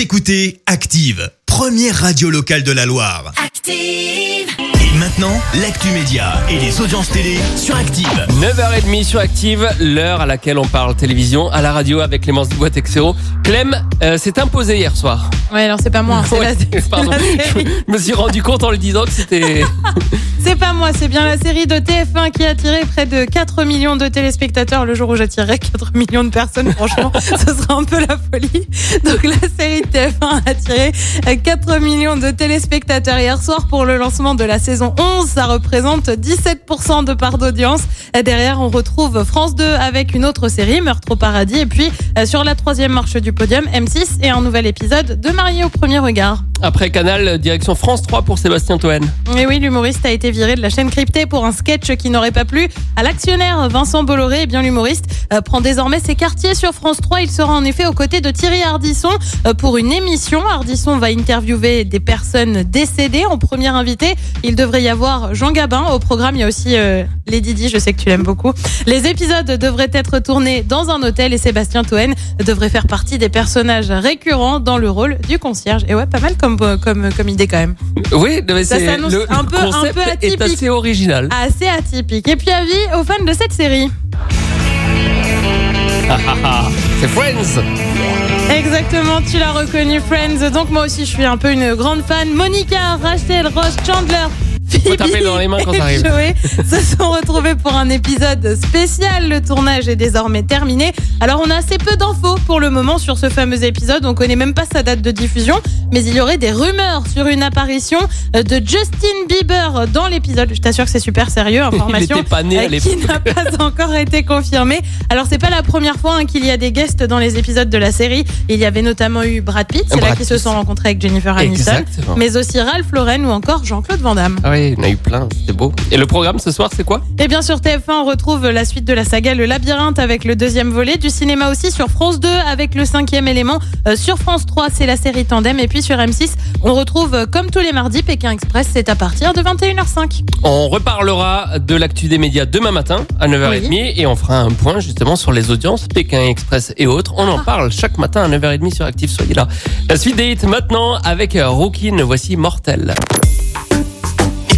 Vous écoutez Active, première radio locale de la Loire. Active. Et maintenant, l'actu média et les audiences télé sur Active. 9h30 sur Active, l'heure à laquelle on parle télévision à la radio avec Clémence Dubois Texero. Clem euh, s'est imposé hier soir. Ouais, alors c'est pas moi, c'est Ouais, la, pardon. la série. Je me suis rendu compte en le disant que c'était. C'est pas moi, c'est bien la série de TF1 qui a attiré près de 4 millions de téléspectateurs. Le jour où j'attirerai 4 millions de personnes, franchement, ce sera un peu la folie. Donc la série de TF1 a attiré 4 millions de téléspectateurs hier soir pour le lancement de la saison 11. Ça représente 17% de part d'audience. Derrière, on retrouve France 2 avec une autre série, Meurtre au paradis. Et puis, euh, sur la troisième marche du podium, M6 et un nouvel épisode de Marié au premier regard. Après Canal, direction France 3 pour Sébastien Toen. Et oui, l'humoriste a été viré de la chaîne cryptée pour un sketch qui n'aurait pas plu à l'actionnaire Vincent Bolloré. Eh bien, l'humoriste euh, prend désormais ses quartiers sur France 3. Il sera en effet aux côtés de Thierry Ardisson euh, pour une émission. Ardisson va interviewer des personnes décédées. En premier invité, il devrait y avoir Jean Gabin. Au programme, il y a aussi euh, Lady. Je sais que tu l'aimes beaucoup. Les épisodes devraient être tournés dans un hôtel et Sébastien Toen devrait faire partie des personnages récurrents dans le rôle du concierge. Et ouais, pas mal comme, comme, comme idée quand même. Oui, mais Ça c'est le, un peu- un peu est atypique. assez original. Assez atypique. Et puis avis aux fans de cette série. C'est Friends. Exactement, tu l'as reconnu, Friends. Donc moi aussi, je suis un peu une grande fan. Monica, Rachel, Ross, Chandler. Phoebe taper dans les mains quand et ça arrive. Joey se sont retrouvés pour un épisode spécial. Le tournage est désormais terminé. Alors on a assez peu d'infos pour le moment sur ce fameux épisode. On connaît même pas sa date de diffusion, mais il y aurait des rumeurs sur une apparition euh, de Justin Bieber dans l'épisode. Je t'assure que c'est super sérieux. Information était pas né à euh, qui n'a pas encore été confirmée. Alors c'est pas la première fois hein, qu'il y a des guests dans les épisodes de la série. Il y avait notamment eu Brad Pitt, c'est là qu'ils se sont rencontrés avec Jennifer Aniston, Exactement. mais aussi Ralph Lauren ou encore Jean-Claude Van Damme. Ah oui, il y en a eu plein, c'était beau. Et le programme ce soir, c'est quoi? Et bien sur TF1, on retrouve la suite de la saga Le Labyrinthe avec le deuxième volet. Du cinéma aussi sur France 2 avec le cinquième élément. Euh, sur France 3, c'est la série Tandem. Et puis sur M6, on retrouve euh, comme tous les mardis Pékin Express. C'est à partir de 21h05. On reparlera de l'actu des médias demain matin à 9h30 et on fera un point justement sur les audiences Pékin Express et autres. On en Ah. parle chaque matin à 9h30 sur Active, soyez là. La suite des hits maintenant avec Rookin, voici Mortel.